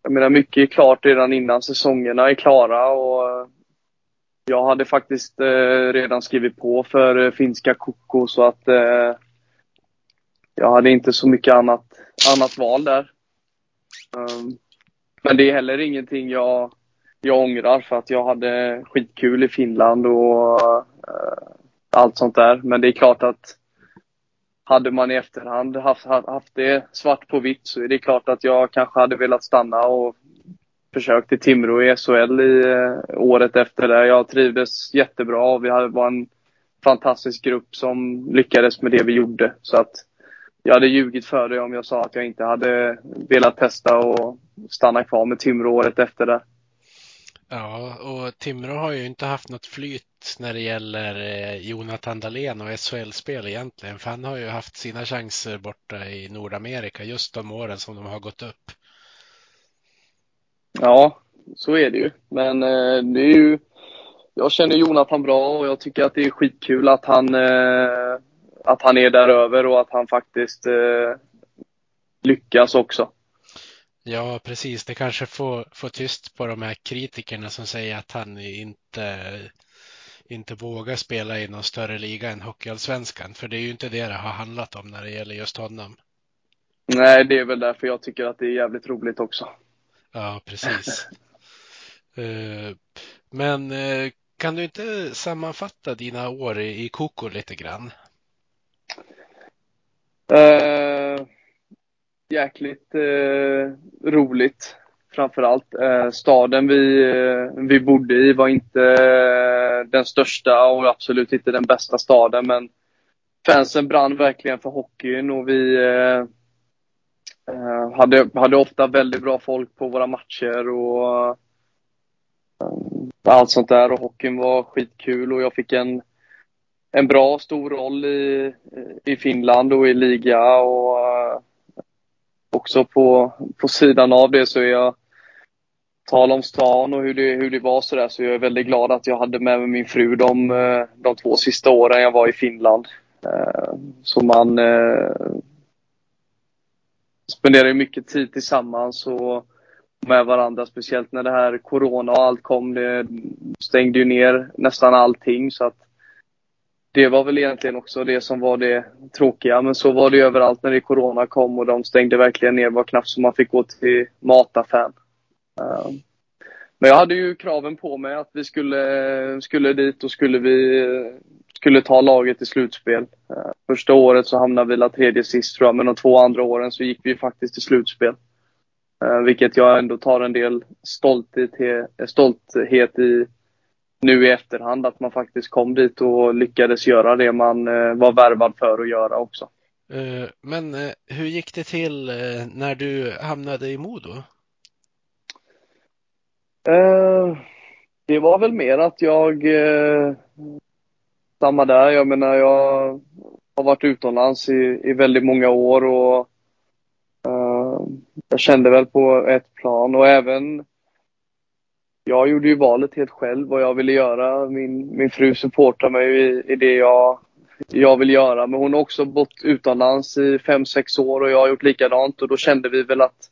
jag menar, mycket är klart redan innan säsongerna är klara och eh, jag hade faktiskt eh, redan skrivit på för eh, finska Koko så att eh, jag hade inte så mycket annat, annat val där. Um, men det är heller ingenting jag, jag ångrar för att jag hade skitkul i Finland och eh, allt sånt där. Men det är klart att hade man i efterhand haft, haft det svart på vitt så är det klart att jag kanske hade velat stanna och försökt i Timrå i SHL i eh, året efter det. Jag trivdes jättebra och vi hade, var en fantastisk grupp som lyckades med det vi gjorde. Så att jag hade ljugit för dig om jag sa att jag inte hade velat testa och stanna kvar med Timrå året efter det. Ja, och Timrå har ju inte haft något flyt när det gäller eh, Jonathan Dahlén och SHL-spel egentligen, för han har ju haft sina chanser borta i Nordamerika just de åren som de har gått upp. Ja, så är det ju. Men eh, det är ju, jag känner Jonathan bra och jag tycker att det är skitkul att han eh, att han är där över och att han faktiskt eh, lyckas också. Ja, precis. Det kanske får, får tyst på de här kritikerna som säger att han inte, inte vågar spela i någon större liga än Hockeyallsvenskan. För det är ju inte det det har handlat om när det gäller just honom. Nej, det är väl därför jag tycker att det är jävligt roligt också. Ja, precis. uh, *laughs* men uh, kan du inte sammanfatta dina år i, Koko lite grann? Eh, jäkligt eh, roligt framförallt. Eh, staden vi, eh, vi bodde i var inte eh, den största och absolut inte den bästa staden men fansen brann verkligen för hockeyn och vi eh, eh hade, hade ofta väldigt bra folk på våra matcher och eh, allt sånt där och hockeyn var skitkul och jag fick en en bra stor roll i, i Finland och i liga och eh, också på, på sidan av det så är jag tal om stan och hur det, hur det var sådär så jag är väldigt glad att jag hade med mig min fru de, de två sista åren jag var i Finland. Eh, så man uh, spenderar mycket tid tillsammans och med varandra, speciellt när det här corona och allt kom. Det stängde ju ner nästan allting så att det var väl egentligen också det som var det tråkiga. Men så var det överallt när det corona kom och de stängde verkligen ner. Det var knappt så man fick gå till mataffären. Ehm, men jag hade ju kraven på mig att vi skulle, skulle dit och skulle vi skulle ta laget till slutspel. Ehm, första året så hamnade vi la tredje sist tror jag, men de två andra åren så gick vi faktiskt till slutspel. Ehm, vilket jag ändå tar en del stolthet, stolthet i nu i efterhand att man faktiskt kom dit och lyckades göra det man eh, var värvad för att göra också. Eh, Men eh, hur gick det till när du hamnade i Modo? Det var väl mer att jag samma där. Jag menar, jag har varit utomlands i, i väldigt många år och jag kände väl på ett plan och även jag gjorde ju valet helt själv vad jag ville göra. Min, min fru supportar mig i, i det jag, jag vill göra. Men hon har också bott utomlands i fem sex år och jag har gjort likadant och då kände vi väl att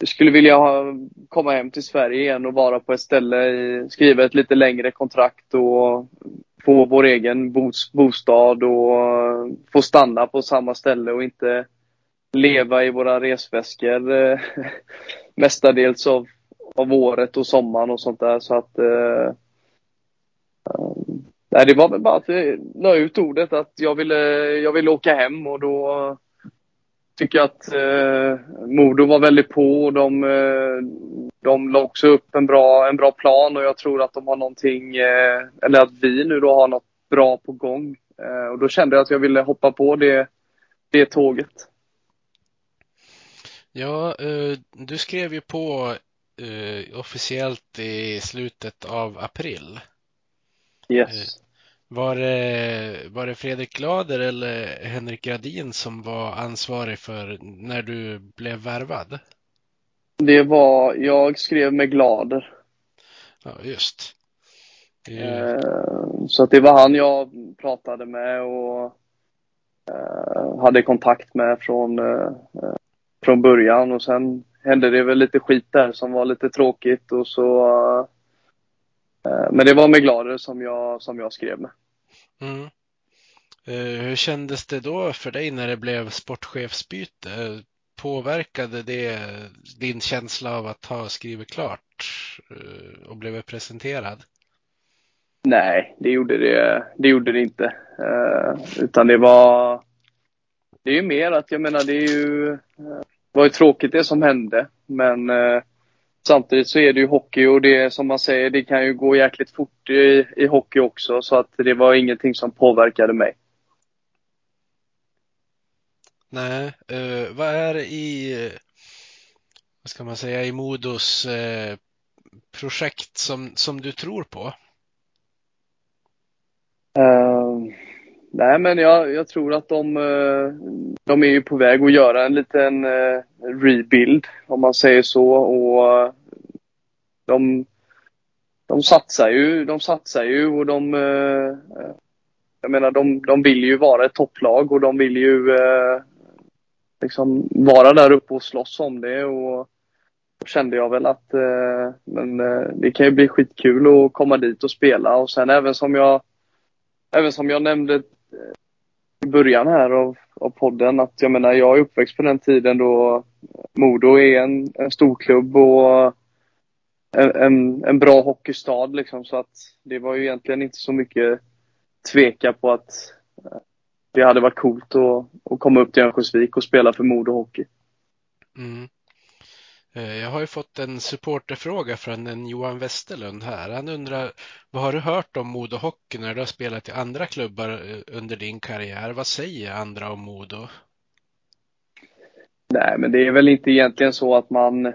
vi skulle vilja ha, komma hem till Sverige igen och vara på ett ställe, i, skriva ett lite längre kontrakt och få vår egen bos, bostad och få stanna på samma ställe och inte leva i våra resväskor eh, *laughs* mestadels av, av året och sommaren och sånt där. Så att eh, eh Nej, det var väl bara att jag la ut ordet att jag ville, jag ville åka hem och då tycker jag att eh, Modo var väldigt på och de, eh, de la också upp en bra, en bra plan och jag tror att de har någonting, eh, eller att vi nu då har något bra på gång. Eh, och då kände jag att jag ville hoppa på det, det tåget. Ja, eh, du skrev ju på eh, officiellt i slutet av april. Yes. Var det, var det Fredrik Glader eller Henrik Gradin som var ansvarig för när du blev värvad? Det var, jag skrev med Glader. Ja, just. Det, Eh, Så det var han jag pratade med och eh, hade kontakt med från, eh, eh, från början och sen hände det väl lite skit där som var lite tråkigt och så eh, men det var med Glader som jag, som jag skrev med. mm. Eh, Hur kändes det då för dig när det blev sportchefsbyte? Påverkade det din känsla av att ha skrivit klart eh, och blivit presenterad? Nej, det gjorde det, det, gjorde det inte. Eh, utan det var... Det är ju mer att, jag menar, det är ju... eh, var ju tråkigt det som hände, men eh, samtidigt så är det ju hockey och det som man säger, det kan ju gå jäkligt fort i, i hockey också, så att det var ingenting som påverkade mig. Nej, eh, vad är i, vad ska man säga, i Modos eh, projekt som, som du tror på? Eh, nej, men jag, jag tror att de, eh, de är ju på väg att göra en liten eh, rebuild, om man säger så. Och eh, de, de satsar ju, de satsar ju och de, jag menar, de, de vill ju vara ett topplag och de vill ju liksom vara där uppe och slåss om det. Och då kände jag väl att men, det kan ju bli skitkul att komma dit och spela. Och sen även som jag även som jag nämnde Eh, i början här av, av podden att jag menar jag är uppväxt på den tiden då eh, Modo är en, en stor klubb och en, en, en bra hockeystad liksom så att det var ju egentligen inte så mycket tveka på att det hade varit coolt att, att komma upp till Örnsköldsvik och spela för Modo Hockey. Mm. Eh, jag har ju fått en supporterfråga från en Johan Westerlund här. Han undrar, vad har du hört om Modo Hockey när du har spelat i andra klubbar eh, under din karriär? Vad säger andra om Modo? Nej, men det är väl inte egentligen så att man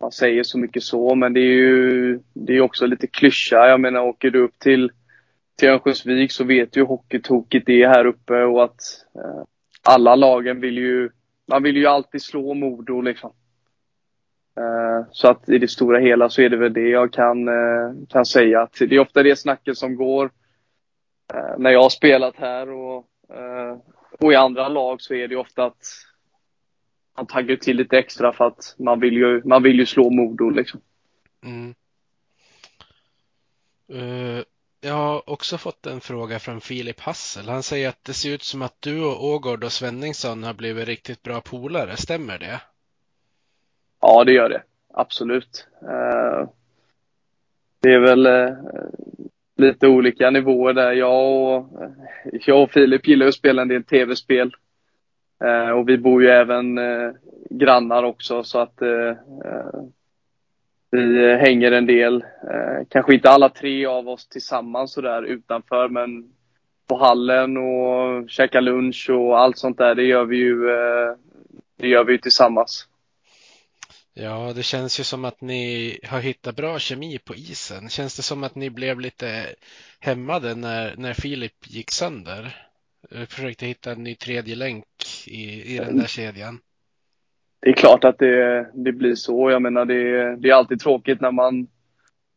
man säger så mycket så, men det är ju det är också lite klyscha. Jag menar, åker du upp till, till Örnsköldsvik så vet du hur hockeytokigt det är här uppe och att eh, alla lagen vill ju, man vill ju alltid slå Modo liksom. Eh, så att i det stora hela så är det väl det jag kan, eh, kan säga. Att det är ofta det snacket som går eh, när jag har spelat här och, och i andra lag så är det ofta att man taggar till lite extra för att man vill ju, man vill ju slå Modo liksom. Mm. Uh, jag har också fått en fråga från Filip Hassel. Han säger att det ser ut som att du och Ågård och Svenningsson har blivit riktigt bra polare. Stämmer det? Ja, det gör det. Absolut. Eh, det är väl eh, lite olika nivåer där. Jag och, eh, jag och Filip gillar att spela en del tv-spel. Och vi bor ju även grannar också så att vi eh, hänger en del. Eh, kanske inte alla tre av oss tillsammans sådär utanför men på hallen och käka lunch och allt sånt där. Det gör vi ju, eh, det gör vi ju tillsammans. Ja, det känns ju som att ni har hittat bra kemi på isen. Känns det som att ni blev lite hämmade när, när Filip gick sönder? Försökte hitta en ny tredje länk i, i den där kedjan. Det är klart att det, det blir så. Jag menar, det, det är alltid tråkigt när man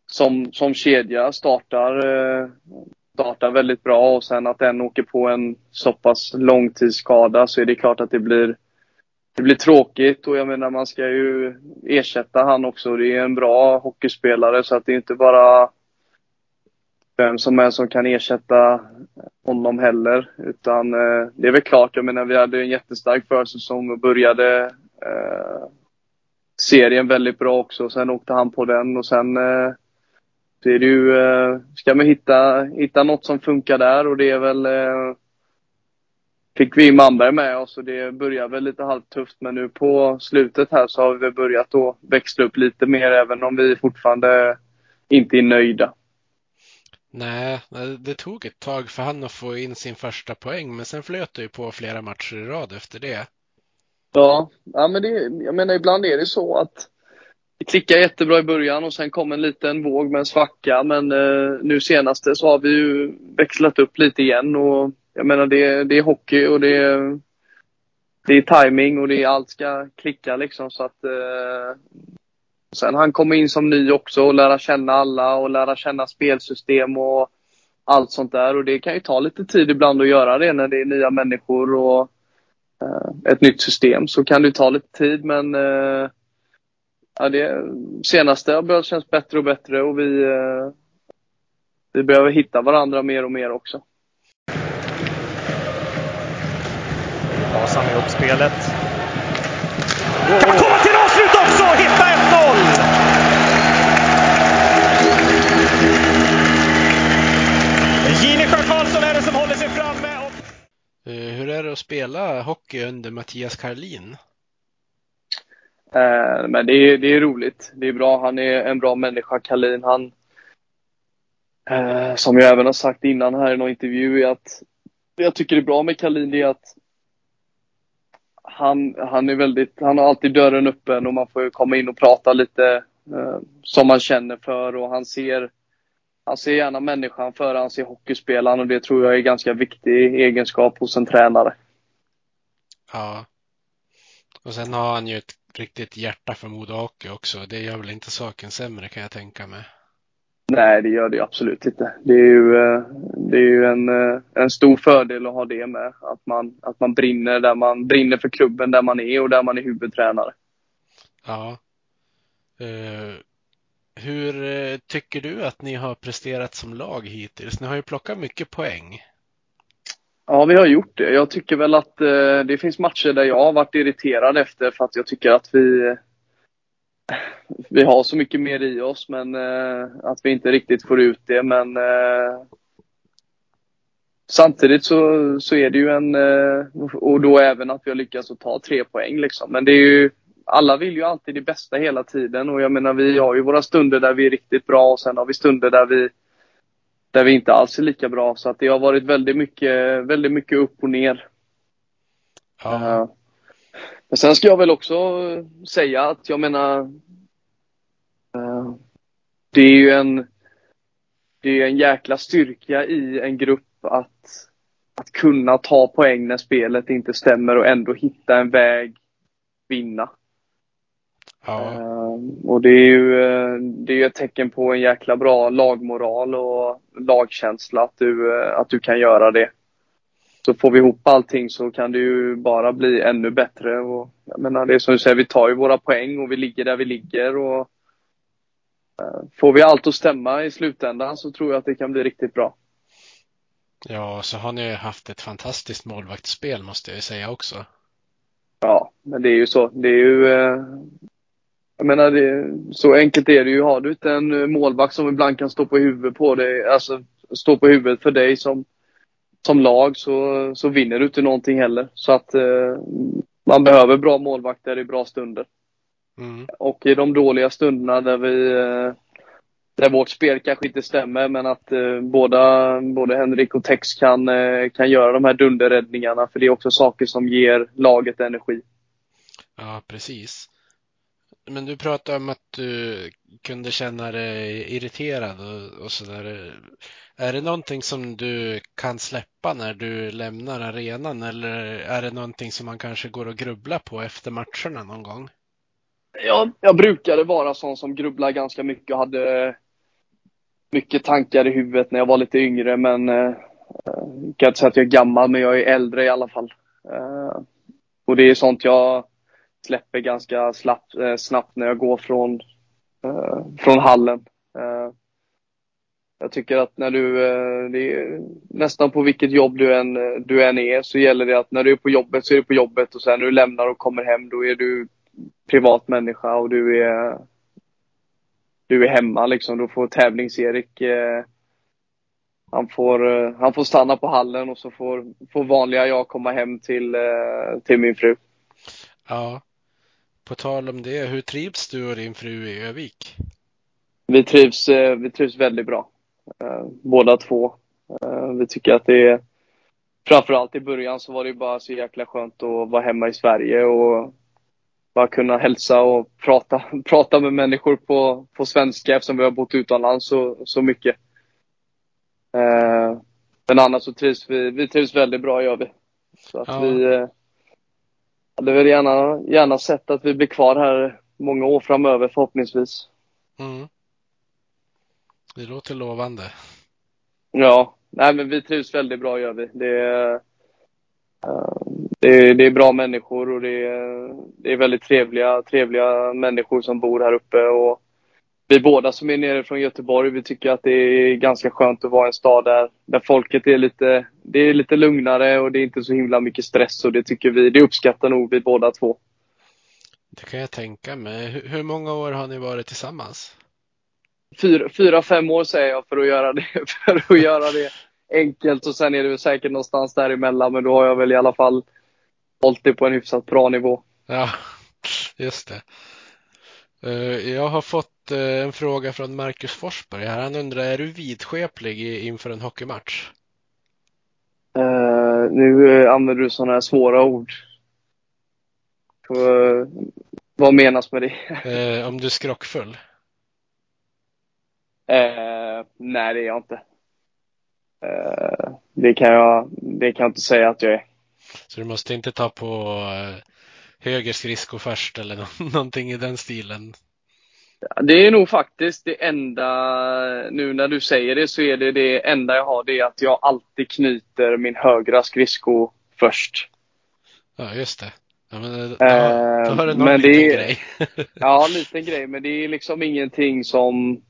som, som kedja startar, eh, startar väldigt bra och sen att den åker på en så pass långtidsskada så är det klart att det blir det blir tråkigt och jag menar man ska ju ersätta han också. Det är en bra hockeyspelare så att det är inte bara vem som helst som kan ersätta honom heller. Utan eh, det är väl klart, jag menar vi hade en jättestark försäsong och började eh, serien väldigt bra också. Sen åkte han på den och sen eh, så är det ju, eh, ska man hitta, hitta något som funkar där och det är väl eh, fick vi Malmberg med oss och det börjar väl lite halvtufft men nu på slutet här så har vi börjat då växla upp lite mer även om vi fortfarande inte är nöjda. Nej, eh, det tog ett tag för han att få in sin första poäng men sen flöt det ju på flera matcher i rad efter det. Ja, ja men det, jag menar ibland är det så att det klickar jättebra i början och sen kom en liten våg med en svacka men eh, nu senaste så har vi ju växlat upp lite igen och jag menar det, det är hockey och det är, det är timing och det är, allt ska klicka liksom så att eh, Sen han kommer in som ny också och lära känna alla och lära känna spelsystem och allt sånt där. Och det kan ju ta lite tid ibland att göra det när det är nya människor och ett nytt system. Så kan det ta lite tid men eh, ja, det senaste har börjat kännas bättre och bättre och vi, eh, vi behöver hitta varandra mer och mer också. Vasan i uppspelet. Kan komma till avslut också! Hitta 1-0! Ginesjö Karlsson är det som håller sig framme. Och... Eh, hur är det att spela hockey under Mattias Karlin? Eh, men det är, det är roligt. Det är bra. Han är en bra människa, Karlin. Han, eh, som jag även har sagt innan här i någon intervju, är att det jag tycker är bra med Karlin är att han, han är väldigt, han har alltid dörren öppen och man får komma in och prata lite eh, som man känner för och han ser, han ser gärna människan före han ser hockeyspelaren och det tror jag är en ganska viktig egenskap hos en tränare. Ja. Och sen har han ju ett riktigt hjärta för Modo Hockey också. Det gör väl inte saken sämre kan jag tänka mig. Nej, det gör det absolut inte. Det är ju, eh, det är ju en, eh, en stor fördel att ha det med. Att man, att man brinner där man brinner för klubben där man är och där man är huvudtränare. Ja. Uh, hur tycker du att ni har presterat som lag hittills? Ni har ju plockat mycket poäng. Ja, vi har gjort det. Jag tycker väl att eh, det finns matcher där jag har varit irriterad efter för att jag tycker att vi vi har så mycket mer i oss men eh, att vi inte riktigt får ut det. Men eh, samtidigt så, så är det ju en, eh, och då även att vi har lyckats att ta tre poäng liksom. Men det är ju, alla vill ju alltid det bästa hela tiden och jag menar vi har ju våra stunder där vi är riktigt bra och sen har vi stunder där vi där vi inte alls är lika bra. Så att det har varit väldigt mycket, väldigt mycket upp och ner. Ja. Uh, men sen ska jag väl också säga att jag menar uh, Det är ju en Det är en jäkla styrka i en grupp att Att kunna ta poäng när spelet inte stämmer och ändå hitta en väg vinna. Ja. Uh, och det är ju det är ett tecken på en jäkla bra lagmoral och lagkänsla att du, att du kan göra det. Så får vi ihop allting så kan det ju bara bli ännu bättre. Och jag menar, det är som du säger, vi tar ju våra poäng och vi ligger där vi ligger. Och, eh, får vi allt att stämma i slutändan så tror jag att det kan bli riktigt bra. Ja, så har ni haft ett fantastiskt målvaktsspel måste jag säga också. Ja, men det är ju så. Det är ju... Eh, jag menar, det, så enkelt är det ju. Har du inte en målvakt som ibland kan stå på huvudet på dig, alltså stå på huvudet för dig som som lag så, så vinner du inte någonting heller. Så att eh, man behöver bra målvakter i bra stunder. Mm. Och i de dåliga stunderna där vi, eh, där vårt spel kanske inte stämmer men att eh, båda, både Henrik och Tex kan, eh, kan göra de här dunderräddningarna för det är också saker som ger laget energi. Ja, precis. Men du pratade om att du kunde känna dig irriterad och, och sådär. Är det någonting som du kan släppa när du lämnar arenan eller är det någonting som man kanske går och grubblar på efter matcherna någon gång? Ja, jag brukade vara sån som grubblar ganska mycket och hade mycket tankar i huvudet när jag var lite yngre men eh, jag kan inte säga att jag är gammal men jag är äldre i alla fall. Eh, och det är sånt jag släpper ganska slapp, eh, snabbt när jag går från, eh, från hallen. Eh, jag tycker att när du, eh, det är, nästan på vilket jobb du än, eh, du än är, så gäller det att när du är på jobbet så är du på jobbet och sen när du lämnar och kommer hem då är du privat människa och du är, du är hemma liksom. Då får tävlings-Erik eh, han får, eh, han får stanna på hallen och så får, får vanliga jag komma hem till, eh, till min fru. Ja. På tal om det, hur trivs du och din fru i Övik? Vi trivs, eh, vi trivs väldigt bra. Eh, båda två. Eh, vi tycker att det är Framförallt i början så var det bara så jäkla skönt att vara hemma i Sverige och bara kunna hälsa och prata, *laughs* prata med människor på, på svenska eftersom vi har bott utomlands så, så mycket. men annars så trivs vi, vi trivs väldigt bra gör vi. Så att ja. vi hade väl gärna, gärna sett att vi blir kvar här många år framöver förhoppningsvis. Mm. Det låter lovande. Ja, nej men vi trivs väldigt bra gör vi. Det är, uh, det är, det är bra människor och det är, det är väldigt trevliga, trevliga människor som bor här uppe. Och vi båda som är nere från Göteborg, vi tycker att det är ganska skönt att vara i en stad där, där folket är lite, det är lite lugnare och det är inte så himla mycket stress och det tycker vi, det uppskattar nog vi båda två. Det kan jag tänka mig. Hur många år har ni varit tillsammans? Fyra, fyra, fem år säger jag för att göra det, *laughs* för att göra det enkelt och sen är det väl säkert någonstans däremellan men då har jag väl i alla fall hållit det på en hyfsat bra nivå. Ja, just det. Eh, jag har fått eh, en fråga från Marcus Forsberg här. Han undrar, är du vidskeplig inför en hockeymatch? Uh, nu använder du sådana här svåra ord. Uh, vad menas med det? Uh, *laughs* om du är skrockfull? nej, det är jag inte. det, kan jag, det kan jag inte säga att jag är. Så du måste inte ta på höger skridsko först eller *laughs* någonting i den stilen? Det är nog faktiskt det enda, nu när du säger det så är det det enda jag har, det är att jag alltid knyter min högra skridsko först. Ja, just det. Ja, men då, då har du någon men liten det, grej. *laughs* ja, en liten grej, men det är liksom ingenting som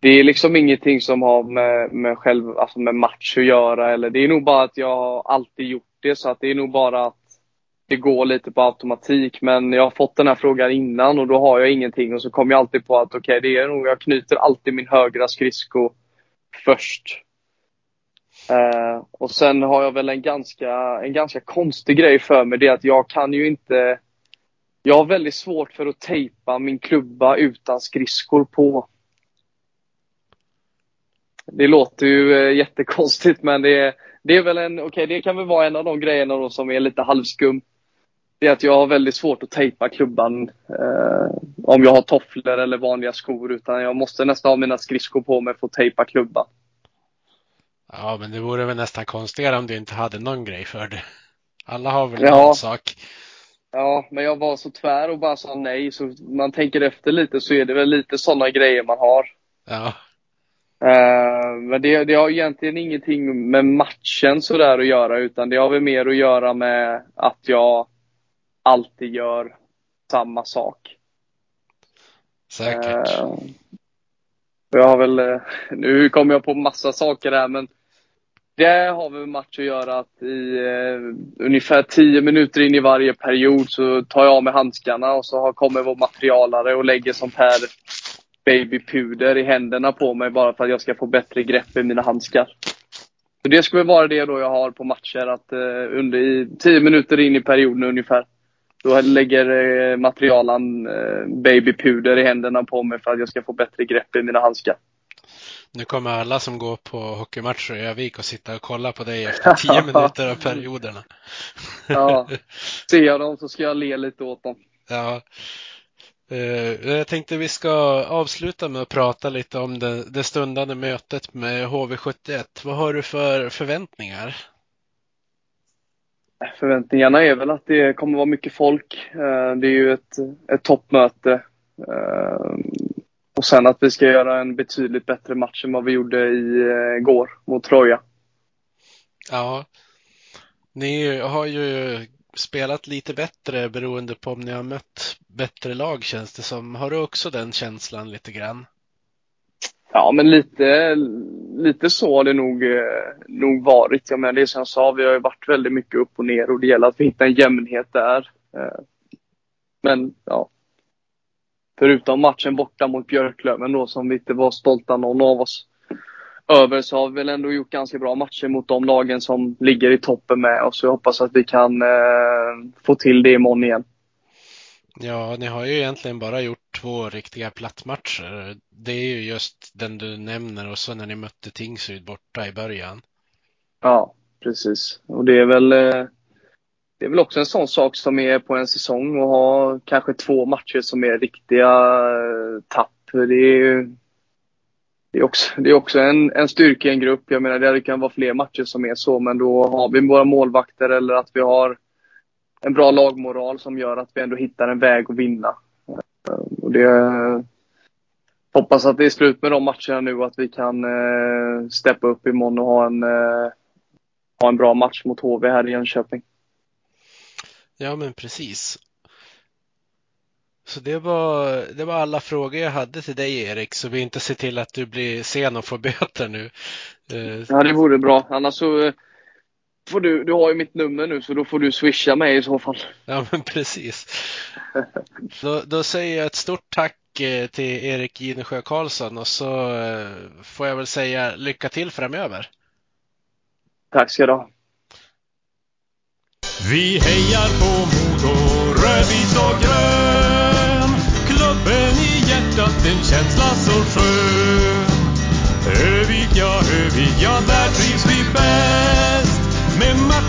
det är liksom ingenting som har med, med själv, alltså med match att göra eller det är nog bara att jag har alltid gjort det så att det är nog bara att det går lite på automatik. Men jag har fått den här frågan innan och då har jag ingenting och så kommer jag alltid på att okej, okay, det är nog, jag knyter alltid min högra skridsko först. Uh, och sen har jag väl en ganska, en ganska konstig grej för mig. Det är att jag kan ju inte... Jag har väldigt svårt för att tejpa min klubba utan skridskor på. Det låter ju uh, jättekonstigt men det är, det är väl en, okej okay, det kan väl vara en av de grejerna då som är lite halvskum det är att jag har väldigt svårt att tejpa klubban eh, om jag har tofflor eller vanliga skor. Utan jag måste nästan ha mina skridskor på mig för att tejpa klubban. Ja, men det vore väl nästan konstigare om du inte hade någon grej för det. Alla har väl ja. någon sak. Ja, men jag var så tvär och bara sa nej. Så man tänker efter lite så är det väl lite sådana grejer man har. Ja. Uh, men det, det har egentligen ingenting med matchen sådär att göra utan det har väl mer att göra med att jag alltid gör samma sak. Säkert. Uh, jag har väl, uh, nu kommer jag på massa saker här men det har väl med match att göra att i uh, ungefär 10 minuter in i varje period så tar jag av mig handskarna och så kommer vår materialare och lägger sånt här babypuder i händerna på mig bara för att jag ska få bättre grepp i mina handskar. Så det skulle vara det då jag har på matcher, att uh, under i 10 minuter in i perioden ungefär Då lägger eh, materialen eh, babypuder i händerna på mig för att jag ska få bättre grepp i mina handskar. Nu kommer alla som går på hockeymatcher i Övik och sitta och kolla på dig efter tio *laughs* minuter av perioderna. Ja, *laughs* ser jag dem så ska jag le lite åt dem. Ja. Eh, jag tänkte vi ska avsluta med att prata lite om det, det stundande mötet med HV71. Vad har du för förväntningar? Förväntningarna är väl att det kommer vara mycket folk. Eh, det är ju ett, ett toppmöte. Eh, och sen att vi ska göra en betydligt bättre match än vad vi gjorde igår eh, mot Troja. Ja, ni har ju spelat lite bättre beroende på om ni har mött bättre lag känns det som. Har du också den känslan lite grann? Ja, men lite, lite så har det nog, eh, nog varit. Jag menar, det som jag sa, vi har ju varit väldigt mycket upp och ner och det gäller att vi hittar en jämnhet där. Eh, men ja, förutom matchen borta mot Björklöven då som vi inte var stolta någon av oss över så har vi väl ändå gjort ganska bra matcher mot de lagen som ligger i toppen med oss. Jag hoppas att vi kan eh, få till det imorgon igen. Ja, ni har ju egentligen bara gjort två riktiga plattmatcher. Det är ju just den du nämner och så när ni mötte Tingsryd borta i början. Ja, precis. Och det är väl eh, det är väl också en sån sak som är på en säsong och ha kanske två matcher som är riktiga eh, tapp. Det är ju det är också, det är också en, en styrka i en grupp. Jag menar, det kan vara fler matcher som är så, men då har vi våra målvakter eller att vi har en bra lagmoral som gör att vi ändå hittar en väg att vinna. Och det, hoppas att det är slut med de matcherna nu och att vi kan eh, steppa upp imorgon och ha en, eh, ha en bra match mot HV här i Jönköping. Ja, men precis. Så det var, det var alla frågor jag hade till dig Erik, så vi inte ser till att du blir sen och får böter nu. Eh, ja, det vore bra. Annars så eh, får du, du har ju mitt nummer nu så då får du swisha mig i så fall. Ja men precis. Då, då säger jag ett stort tack eh, till Erik Ginesjö Karlsson och så eh, får jag väl säga lycka till framöver. Tack ska du ha. Vi hejar på Modo, rödvit och grön. Klubben i hjärtat, en känsla så skön. Övik, ja, Övik, ja, där me